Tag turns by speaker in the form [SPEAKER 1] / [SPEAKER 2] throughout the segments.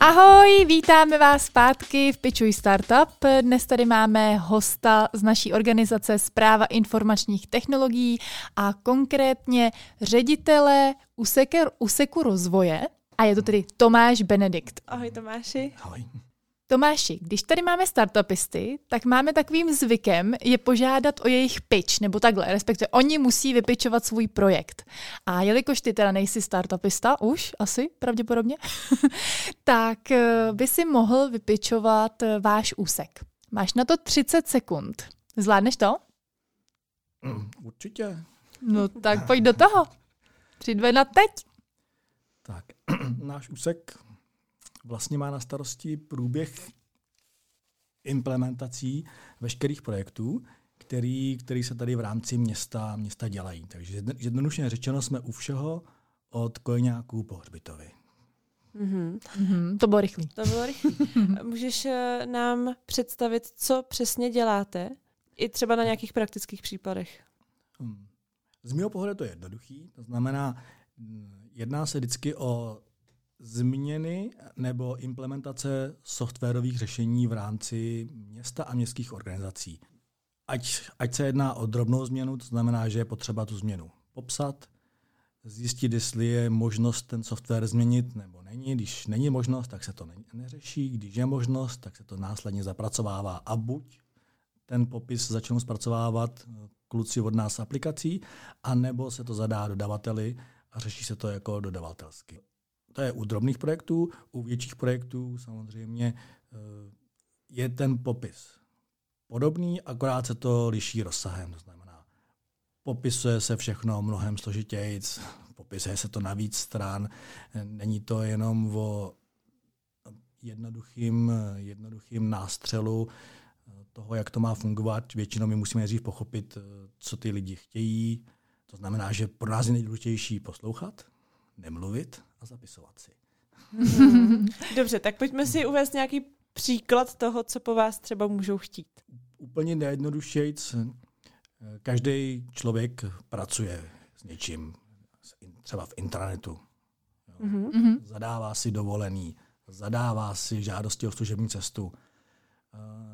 [SPEAKER 1] Ahoj, vítáme vás zpátky v Pitchuj Startup. Dnes tady máme hosta z naší organizace Zpráva informačních technologií a konkrétně ředitele úseku, úseku rozvoje a je to tedy Tomáš Benedikt.
[SPEAKER 2] Ahoj Tomáši.
[SPEAKER 3] Ahoj.
[SPEAKER 1] Tomáši, když tady máme startupisty, tak máme takovým zvykem je požádat o jejich pitch, nebo takhle, respektive oni musí vypičovat svůj projekt. A jelikož ty teda nejsi startupista, už asi pravděpodobně, tak eh, by si mohl vypičovat eh, váš úsek. Máš na to 30 sekund. Zvládneš to?
[SPEAKER 3] Mm, určitě.
[SPEAKER 1] No tak pojď do toho. Tři, na teď.
[SPEAKER 3] Tak, náš úsek vlastně má na starosti průběh implementací veškerých projektů, který, který se tady v rámci města, města dělají. Takže jednoduše řečeno jsme u všeho od kojňáků po hřbitovy.
[SPEAKER 1] Mm-hmm. Mm-hmm, to bylo rychlý.
[SPEAKER 2] To bylo rychlý. Můžeš eh, nám představit, co přesně děláte? I třeba na nějakých praktických případech.
[SPEAKER 3] Hmm. Z mého pohledu to je jednoduchý. To znamená, mm, jedná se vždycky o změny nebo implementace softwarových řešení v rámci města a městských organizací. Ať, ať se jedná o drobnou změnu, to znamená, že je potřeba tu změnu popsat, zjistit, jestli je možnost ten software změnit nebo není. Když není možnost, tak se to ne- neřeší. Když je možnost, tak se to následně zapracovává. A buď ten popis začnou zpracovávat kluci od nás aplikací, anebo se to zadá dodavateli a řeší se to jako dodavatelsky. To je u drobných projektů, u větších projektů samozřejmě eh, je ten popis podobný, akorát se to liší rozsahem. To znamená, popisuje se všechno mnohem složitěji, popisuje se to na víc stran, není to jenom o jednoduchým, jednoduchým nástřelu eh, toho, jak to má fungovat. Většinou my musíme nejdřív pochopit, eh, co ty lidi chtějí. To znamená, že pro nás je nejdůležitější poslouchat, nemluvit a zapisovat si.
[SPEAKER 2] Dobře, tak pojďme si uvést nějaký příklad toho, co po vás třeba můžou chtít.
[SPEAKER 3] Úplně nejjednodušejíc, každý člověk pracuje s něčím, třeba v intranetu. Mm-hmm. Zadává si dovolený, zadává si žádosti o služební cestu.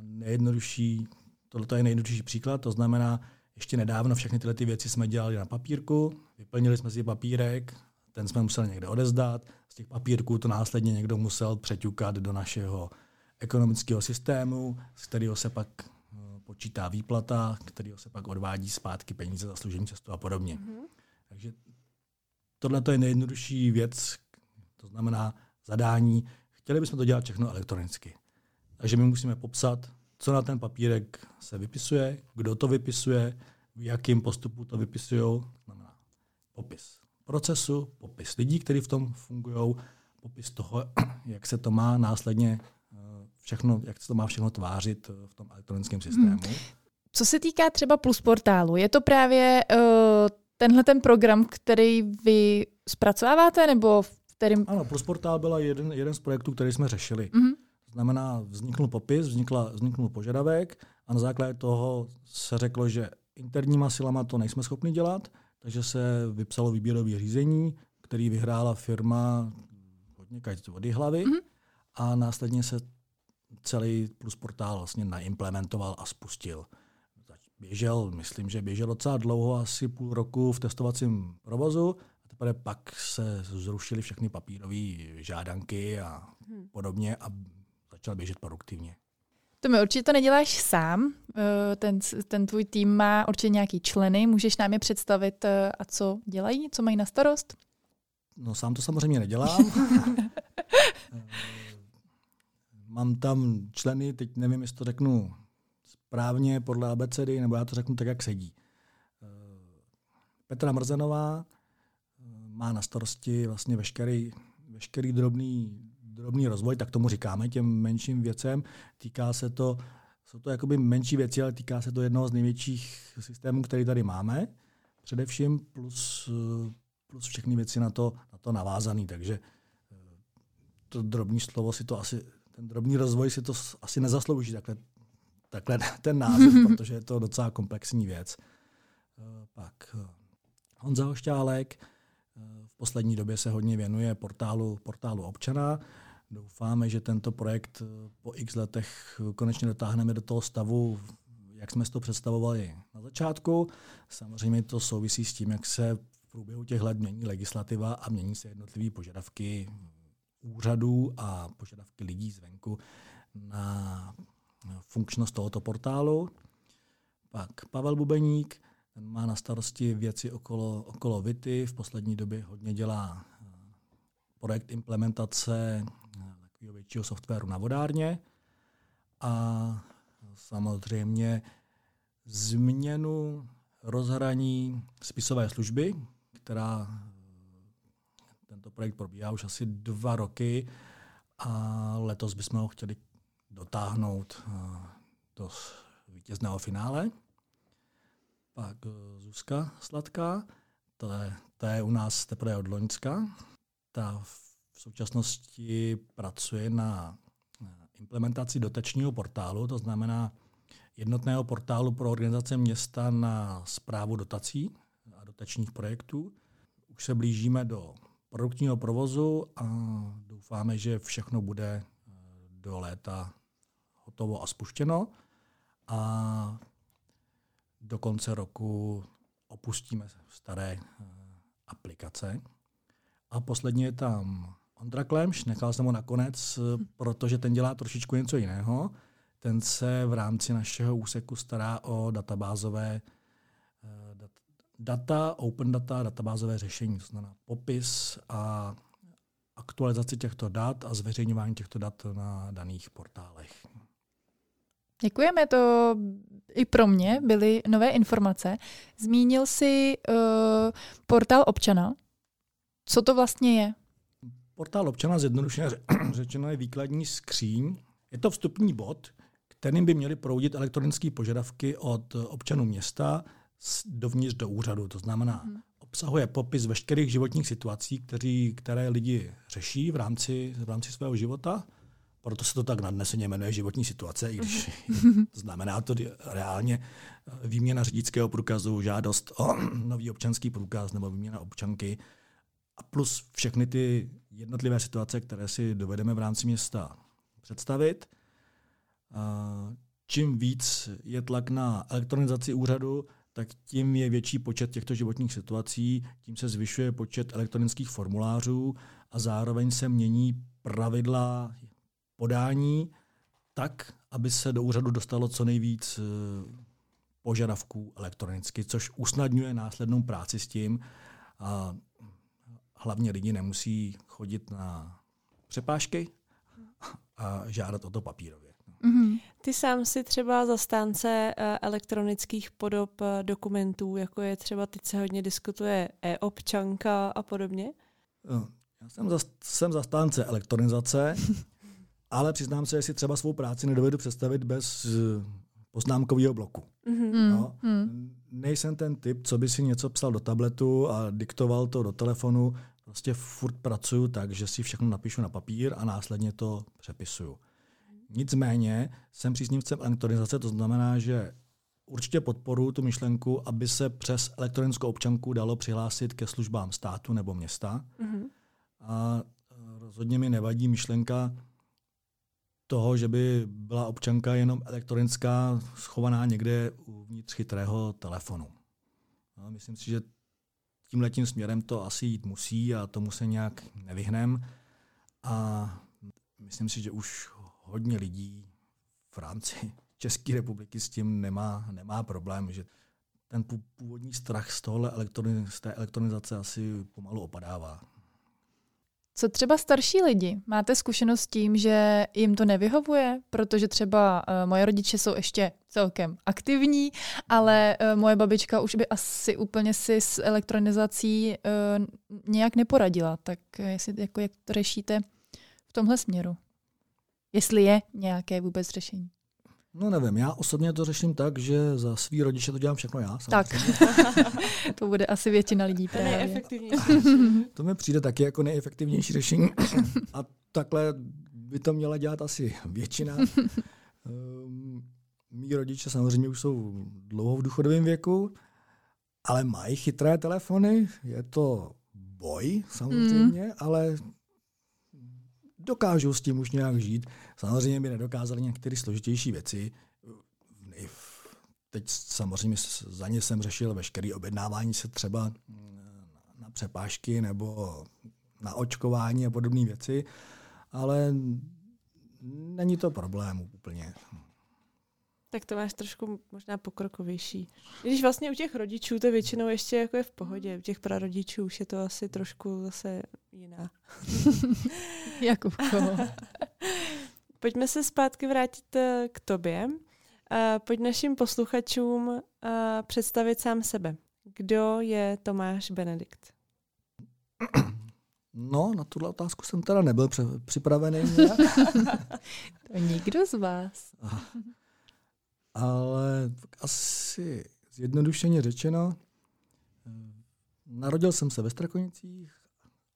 [SPEAKER 3] Nejjednodušší, tohle je nejjednodušší příklad, to znamená, ještě nedávno všechny tyhle ty věci jsme dělali na papírku, vyplnili jsme si papírek, ten jsme museli někde odezdat, z těch papírků to následně někdo musel přeťukat do našeho ekonomického systému, z kterého se pak eh, počítá výplata, kterého se pak odvádí zpátky peníze za služení cestu a podobně. Mm-hmm. Takže tohle je nejjednodušší věc, to znamená zadání. Chtěli bychom to dělat všechno elektronicky. Takže my musíme popsat, co na ten papírek se vypisuje, kdo to vypisuje, v jakém postupu to vypisují, znamená popis procesu, popis lidí, kteří v tom fungují, popis toho, jak se to má následně eh, všechno, jak se to má všechno tvářit eh, v tom elektronickém systému. Hmm.
[SPEAKER 1] Co se týká třeba Plus portálu, je to právě uh, tenhle ten program, který vy zpracováváte, nebo v kterým...
[SPEAKER 3] Ano, Plus portál byla jeden, jeden z projektů, který jsme řešili. Mm-hmm. To znamená, vzniknul popis, vznikla, vzniknul požadavek a na základě toho se řeklo, že interníma silama to nejsme schopni dělat, takže se vypsalo výběrové řízení, který vyhrála firma hodně od hlavy mm-hmm. a následně se celý Plus portál vlastně naimplementoval a spustil. Běžel, myslím, že běžel docela dlouho, asi půl roku v testovacím provozu a teprve pak se zrušily všechny papírové žádanky a hmm. podobně a začal běžet produktivně.
[SPEAKER 1] To mi určitě to neděláš sám. Eh, ten, ten tvůj tým má určitě nějaký členy. Můžeš nám je představit eh, a co dělají, co mají na starost?
[SPEAKER 3] No sám to samozřejmě nedělám. Eh, mám tam členy, teď nevím, jestli to řeknu správně podle abecedy, nebo já to řeknu tak, jak sedí. Petra Mrzenová má na starosti vlastně veškerý, veškerý drobný drobný rozvoj, tak tomu říkáme těm menším věcem. Týká se to, jsou to jakoby menší věci, ale týká se to jednoho z největších systémů, který tady máme, především plus, plus všechny věci na to, na to navázané. Takže eh, to drobný slovo si to asi, ten drobný rozvoj si to asi nezaslouží takhle, takhle ten název, protože je to docela komplexní věc. Eh, pak eh, Honza Hošťálek v poslední době se hodně věnuje portálu, portálu občana, Doufáme, že tento projekt po x letech konečně dotáhneme do toho stavu, jak jsme si to představovali na začátku. Samozřejmě to souvisí s tím, jak se v průběhu těch let mění legislativa a mění se jednotlivé požadavky úřadů a požadavky lidí zvenku na funkčnost tohoto portálu. Pak Pavel Bubeník, ten má na starosti věci okolo, okolo Vity, v poslední době hodně dělá eh, projekt implementace eh, takového většího softwaru na vodárně a samozřejmě změnu rozhraní spisové služby, která eh, tento projekt probíhá už asi dva roky a letos bychom ho chtěli dotáhnout do vítězného finále. Pak eh, Zuzka Sladká, to je, to je u nás teprve od Loňska. Ta v současnosti pracuje na implementaci dotačního portálu, to znamená jednotného portálu pro organizace města na zprávu dotací a dotačních projektů. Už se blížíme do produktního provozu a doufáme, že všechno bude eh, do léta hotovo a spuštěno. A do konce roku opustíme staré uh, aplikace. A poslední je tam Ondra Klemš, nechal jsem ho nakonec, hm. protože ten dělá trošičku něco jiného. Ten se v rámci našeho úseku stará o databázové uh, data, open data, databázové řešení, to znamená popis a aktualizaci těchto dat a zveřejňování těchto dat na daných portálech.
[SPEAKER 1] Děkujeme, to i pro mě byly nové informace. Zmínil si uh, portál občana. Co to vlastně je?
[SPEAKER 3] Portál občana zjednodušeně řečeno je výkladní skříň. Je to vstupní bod, kterým by měly proudit elektronické požadavky od občanů města dovnitř do úřadu. To znamená, hmm. obsahuje popis veškerých životních situací, který, které lidi řeší v rámci, v rámci svého života proto se to tak nadneseně jmenuje životní situace, i když znamená to reálně eh, výměna řidičského průkazu, žádost o nový občanský průkaz nebo výměna občanky a plus všechny ty jednotlivé situace, které si dovedeme v rámci města představit. Čím víc je tlak na elektronizaci úřadu, tak tím je větší počet těchto životních situací, tím se zvyšuje počet elektronických formulářů a zároveň se mění pravidla podání tak, aby se do úřadu dostalo co nejvíc eh, požadavků elektronicky, což usnadňuje následnou práci s tím a hlavně lidi nemusí chodit na přepážky a žádat o to papírově.
[SPEAKER 2] Mm-hmm. Ty sám si třeba zastánce eh, elektronických podob eh, dokumentů, jako je třeba teď se hodně diskutuje e-občanka a podobně?
[SPEAKER 3] Já jsem, za, jsem zastánce elektronizace, ale přiznám se, že si třeba svou práci nedovedu představit bez eh, poznámkového bloku. Mm-hmm. No, mm. Nejsem ten typ, co by si něco psal do tabletu a diktoval to do telefonu. Prostě furt pracuju tak, že si všechno napíšu na papír a následně to přepisuju. Nicméně jsem příznivcem elektronizace, to znamená, že určitě podporuji tu myšlenku, aby se přes elektronickou občanku dalo přihlásit ke službám státu nebo města. Mm-hmm. A rozhodně mi nevadí myšlenka toho, že by byla občanka jenom elektronická, schovaná někde uvnitř chytrého telefonu. No, myslím si, že tím letím směrem to asi jít musí a tomu se nějak nevyhnem. A myslím si, že už hodně lidí v rámci České republiky s tím nemá, nemá problém, že ten původní strach z, tohle elektroni- z té elektronizace asi pomalu opadává.
[SPEAKER 1] Co třeba starší lidi? Máte zkušenost s tím, že jim to nevyhovuje? Protože třeba uh, moje rodiče jsou ještě celkem aktivní, ale uh, moje babička už by asi úplně si s elektronizací uh, nějak neporadila. Tak jestli, jako, jak to řešíte v tomhle směru? Jestli je nějaké vůbec řešení?
[SPEAKER 3] No nevím, já osobně to řeším tak, že za svý rodiče to dělám všechno já.
[SPEAKER 1] Tak, to bude asi většina lidí
[SPEAKER 2] právě.
[SPEAKER 3] to mi přijde taky jako nejefektivnější řešení a takhle by to měla dělat asi většina. Um, mí rodiče samozřejmě už jsou dlouho v důchodovém věku, ale mají chytré telefony, je to boj samozřejmě, mm. ale dokážou s tím už nějak žít. Samozřejmě by nedokázali některé složitější věci. Teď samozřejmě za ně jsem řešil veškeré objednávání se třeba na přepážky nebo na očkování a podobné věci, ale není to problém úplně.
[SPEAKER 2] Tak to máš trošku možná pokrokovější. Když vlastně u těch rodičů to většinou ještě jako je v pohodě, u těch prarodičů už je to asi trošku zase jiná.
[SPEAKER 1] Jakubko.
[SPEAKER 2] Pojďme se zpátky vrátit eh, k tobě. Pojď našim posluchačům eh, představit sám sebe. Kdo je Tomáš Benedikt?
[SPEAKER 3] No, na tuhle otázku jsem teda nebyl připravený.
[SPEAKER 1] to nikdo z vás.
[SPEAKER 3] Ale asi zjednodušeně řečeno, narodil jsem se ve Strakonicích,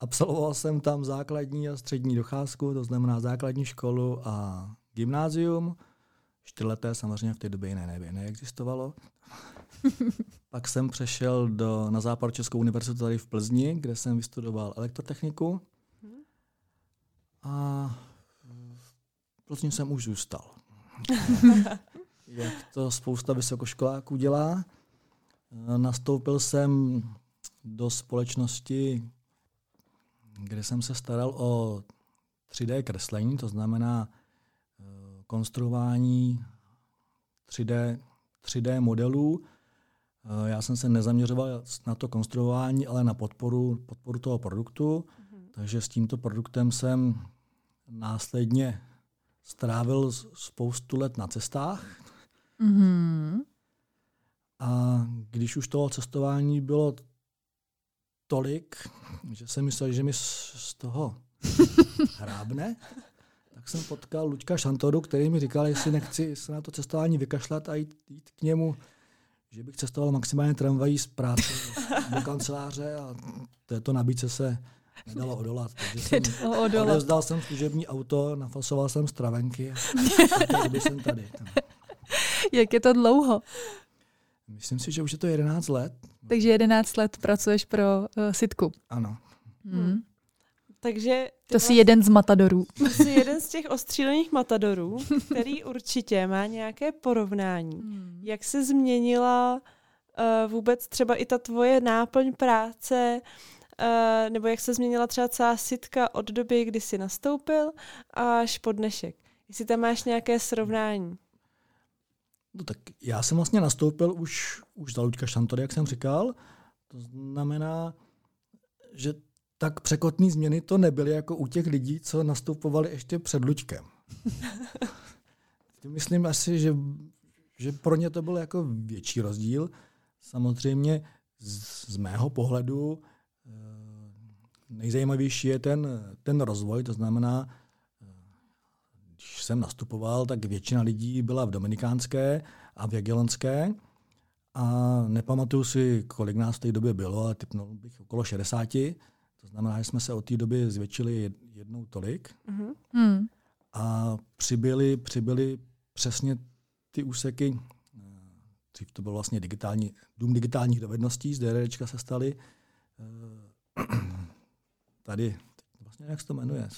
[SPEAKER 3] absolvoval jsem tam základní a střední docházku, to znamená základní školu a gymnázium. Čtyřleté samozřejmě v té době jiné ne, neexistovalo. Pak jsem přešel do, na západ Českou univerzitu tady v Plzni, kde jsem vystudoval elektrotechniku. A v Plzni jsem už zůstal. Jak to spousta vysokoškoláků dělá. Nastoupil jsem do společnosti, kde jsem se staral o 3D kreslení, to znamená eh, konstruování 3D, 3D modelů Eh, já jsem se nezaměřoval na to konstruování, ale na podporu, podporu toho produktu, mm-hmm. takže s tímto produktem jsem následně strávil spoustu let na cestách. Mm-hmm. A když už toho cestování bylo tolik, že jsem myslel, že mi z toho hrábne, tak jsem potkal Luďka Šantoru, který mi říkal, jestli nechci se na to cestování vykašlat a jít, jít k němu že bych cestoval maximálně tramvají z práce do kanceláře a této nabídce se nedalo odolat. Takže jsem odolat. jsem služební auto, nafasoval jsem stravenky a teď jsem tady.
[SPEAKER 1] Jak je to dlouho?
[SPEAKER 3] Myslím si, že už je to 11 let.
[SPEAKER 1] Takže 11 let pracuješ pro uh, sitku.
[SPEAKER 3] Ano.
[SPEAKER 2] Hmm. Takže
[SPEAKER 1] to vlastně, jsi jeden z matadorů.
[SPEAKER 2] To jsi jeden z těch ostřílených matadorů, který určitě má nějaké porovnání. Hmm. Jak se změnila uh, vůbec třeba i ta tvoje náplň práce, uh, nebo jak se změnila třeba celá sitka od doby, kdy jsi nastoupil, až po dnešek. Jestli tam máš nějaké srovnání.
[SPEAKER 3] No tak já jsem vlastně nastoupil už, už za Luďka Šantory, jak jsem říkal. To znamená, že tak překotné změny to nebyly jako u těch lidí, co nastupovali ještě před Lučkem. Myslím asi, že, že pro ně to byl jako větší rozdíl. Samozřejmě z, z mého pohledu eh, nejzajímavější je ten, ten rozvoj, to znamená, když jsem nastupoval, tak většina lidí byla v Dominikánské a v Jagiellonské a nepamatuju si, kolik nás v té době bylo, ale typnul bych okolo 60. To znamená, že jsme se od té doby zvětšili jednou tolik mm-hmm. a přibyli, přibyli přesně ty úseky, eh, dřív to byl vlastně digitální, dům digitálních dovedností, z DRDčka se staly eh, tady, vlastně jak se to jmenuje?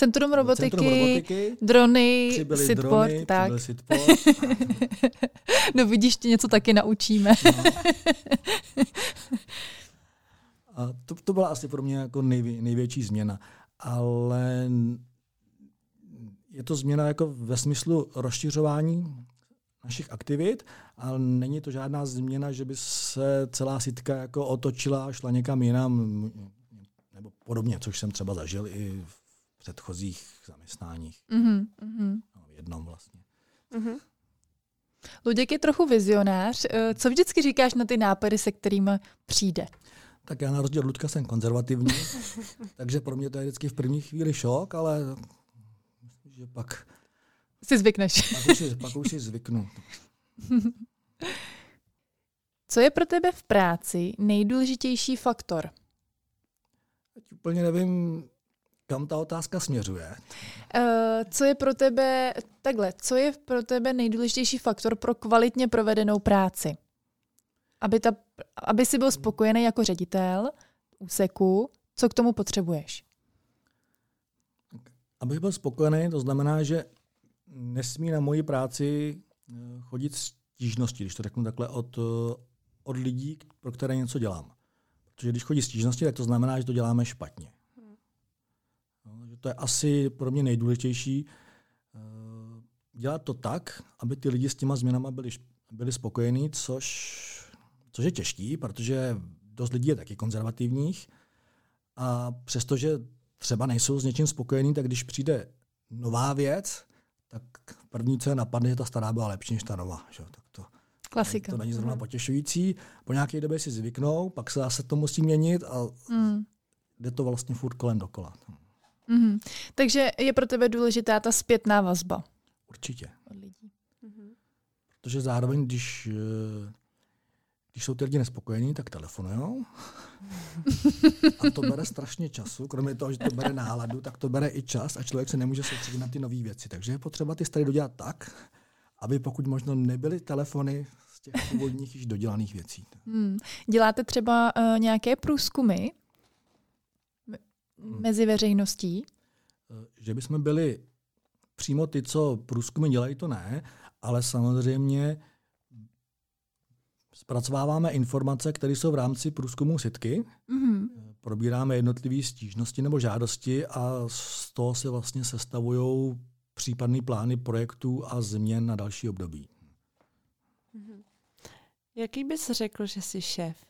[SPEAKER 1] Centrum robotiky, Centrum robotiky drony, Sitport, drony, tak. Sitport. no vidíš, ti něco taky naučíme. No.
[SPEAKER 3] A to, to byla asi pro mě jako nejvě, největší změna. Ale je to změna jako ve smyslu rozšiřování našich aktivit, ale není to žádná změna, že by se celá sitka jako otočila a šla někam jinam, nebo podobně, což jsem třeba zažil i v předchozích zaměstnáních. Mm-hmm. No, v jednom vlastně. Mm-hmm.
[SPEAKER 1] Luděk je trochu vizionář. Eh, co vždycky říkáš na ty nápady, se kterými přijde?
[SPEAKER 3] Tak já na rozdíl od Ludka jsem konzervativní, takže pro mě to je vždycky v první chvíli šok, ale myslím, že pak...
[SPEAKER 1] Si zvykneš.
[SPEAKER 3] Pak už, pak už si zvyknu.
[SPEAKER 1] Co je pro tebe v práci nejdůležitější faktor?
[SPEAKER 3] Teď úplně nevím, kam ta otázka směřuje.
[SPEAKER 1] Uh, co je pro tebe, takhle, co je pro tebe nejdůležitější faktor pro kvalitně provedenou práci? aby, ta, aby si byl spokojený jako ředitel úseku, co k tomu potřebuješ?
[SPEAKER 3] Abych byl spokojený, to znamená, že nesmí na moji práci eh, chodit stížnosti, když to řeknu takhle, od, eh, od lidí, pro které něco dělám. Protože když chodí stížnosti, tak to znamená, že to děláme špatně. To je asi pro mě nejdůležitější. Eh, dělat to tak, aby ty lidi s těma změnama byli, byli spokojení, což, což je těžký, protože dost lidí je taky konzervativních. A přestože třeba nejsou s něčím spokojení, tak když přijde nová věc, tak první, co je napadne, že ta stará byla lepší než ta nová. Že? Tak to,
[SPEAKER 1] Klasika.
[SPEAKER 3] To není zrovna potěšující. Po nějaké době si zvyknou, pak se zase to musí měnit a mm. jde to vlastně furt kolem dokola.
[SPEAKER 1] Mm-hmm. Takže je pro tebe důležitá ta zpětná vazba.
[SPEAKER 3] Určitě. Od lidí. Mm-hmm. Protože zároveň, když eh, když jsou ty lidi nespokojení, tak telefonují. A to bere strašně času. Kromě toho, že to bere náladu, tak to bere i čas a člověk se nemůže soustředit na ty nové věci. Takže je potřeba ty staré dodělat tak, aby pokud možno nebyly telefony z těch původních již dodělaných věcí.
[SPEAKER 1] Hmm. Děláte třeba uh, nějaké průzkumy. Mezi veřejností?
[SPEAKER 3] Eh, že bychom byli přímo ty, co průzkumy dělají, to ne, ale samozřejmě Zpracováváme informace, které jsou v rámci průzkumu sitky. Mm-hmm. Probíráme jednotlivé stížnosti nebo žádosti a z toho se vlastně sestavují případné plány projektů a změn na další období. Mm-hmm.
[SPEAKER 2] Jaký bys řekl, že jsi šéf?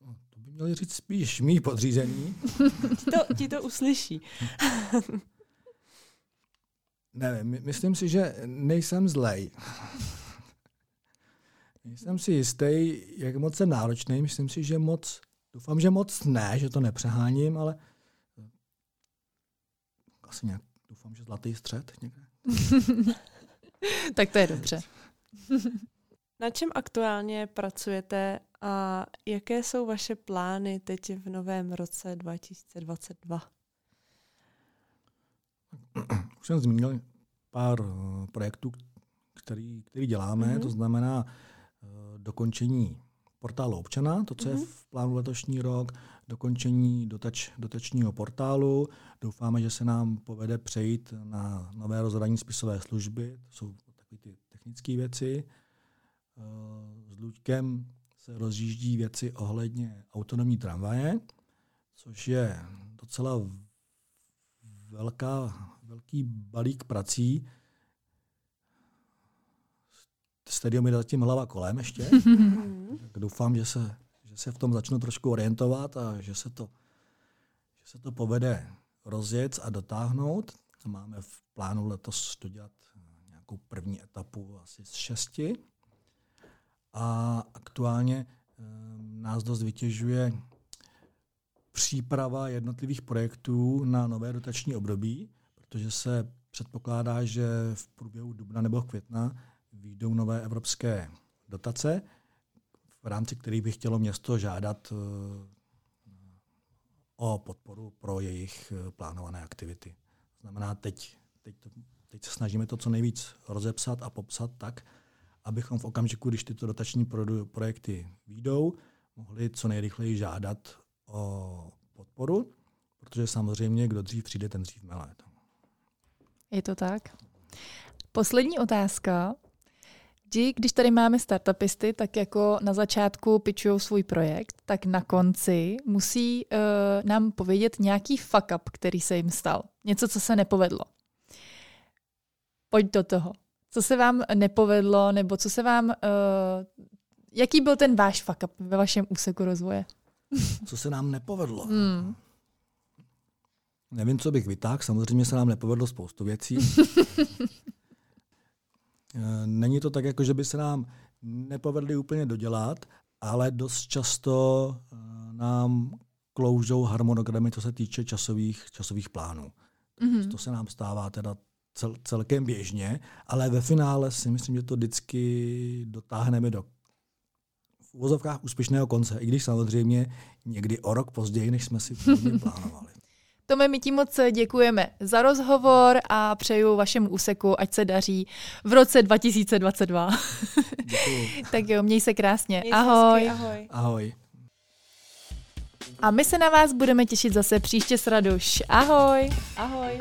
[SPEAKER 3] No, to by měli říct spíš mý podřízení.
[SPEAKER 2] ti, to, ti to uslyší.
[SPEAKER 3] ne, my, myslím si, že nejsem zlej. Nejsem si jistý, jak moc jsem náročný. Myslím si, že moc, doufám, že moc ne, že to nepřeháním, ale asi nějak, doufám, že zlatý střed někde.
[SPEAKER 1] tak to je dobře.
[SPEAKER 2] Na čem aktuálně pracujete a jaké jsou vaše plány teď v novém roce 2022?
[SPEAKER 3] Už jsem zmínil pár eh, projektů, který, který děláme, mm-hmm. to znamená Eh, dokončení portálu občana, to, co mm-hmm. je mhm. v plánu letošní rok, dokončení dotač, dotačního portálu. Doufáme, že se nám povede přejít na nové rozhraní spisové služby, to jsou takové ty technické věci. S Luďkem se rozjíždí věci ohledně autonomní tramvaje, což je docela velká, velký balík prací, stadium je zatím hlava kolem ještě. tak doufám, že se, že se v tom začnu trošku orientovat a že se to, že se to povede rozjet a dotáhnout. Máme v plánu letos dodělat nějakou první etapu asi z šesti. A aktuálně um, nás dost vytěžuje příprava jednotlivých projektů na nové dotační období, protože se předpokládá, že v průběhu dubna nebo května výjdou nové evropské dotace, v rámci kterých by chtělo město žádat eh, o podporu pro jejich eh, plánované aktivity. To znamená, teď, teď, to, teď se snažíme to co nejvíc rozepsat a popsat tak, abychom v okamžiku, když tyto dotační projekty výjdou, mohli co nejrychleji žádat o podporu, protože samozřejmě, kdo dřív přijde, ten dřív melé.
[SPEAKER 1] Je to tak? Poslední otázka. Vždy, když tady máme startupisty, tak jako na začátku pitchují svůj projekt, tak na konci musí uh, nám povědět nějaký fuck up, který se jim stal. Něco, co se nepovedlo. Pojď do toho. Co se vám nepovedlo, nebo co se vám... Uh, jaký byl ten váš fuck up ve vašem úseku rozvoje?
[SPEAKER 3] Co se nám nepovedlo? Hmm. Nevím, co bych vytáhl. Samozřejmě se nám nepovedlo spoustu věcí. Eh, není to tak, jako že by se nám nepovedli úplně dodělat, ale dost často eh, nám kloužou harmonogramy, co se týče časových, časových plánů. Mm-hmm. To se nám stává teda cel, celkem běžně, ale ve finále si myslím, že to vždycky dotáhneme do v uvozovkách úspěšného konce, i když samozřejmě někdy o rok později, než jsme si plánovali.
[SPEAKER 1] Tome, my ti moc děkujeme za rozhovor a přeju vašemu úseku, ať se daří v roce 2022. tak jo, měj se krásně. Měj
[SPEAKER 2] ahoj. Se hezky, ahoj.
[SPEAKER 3] Ahoj.
[SPEAKER 1] A my se na vás budeme těšit zase příště s Raduš. Ahoj!
[SPEAKER 2] Ahoj!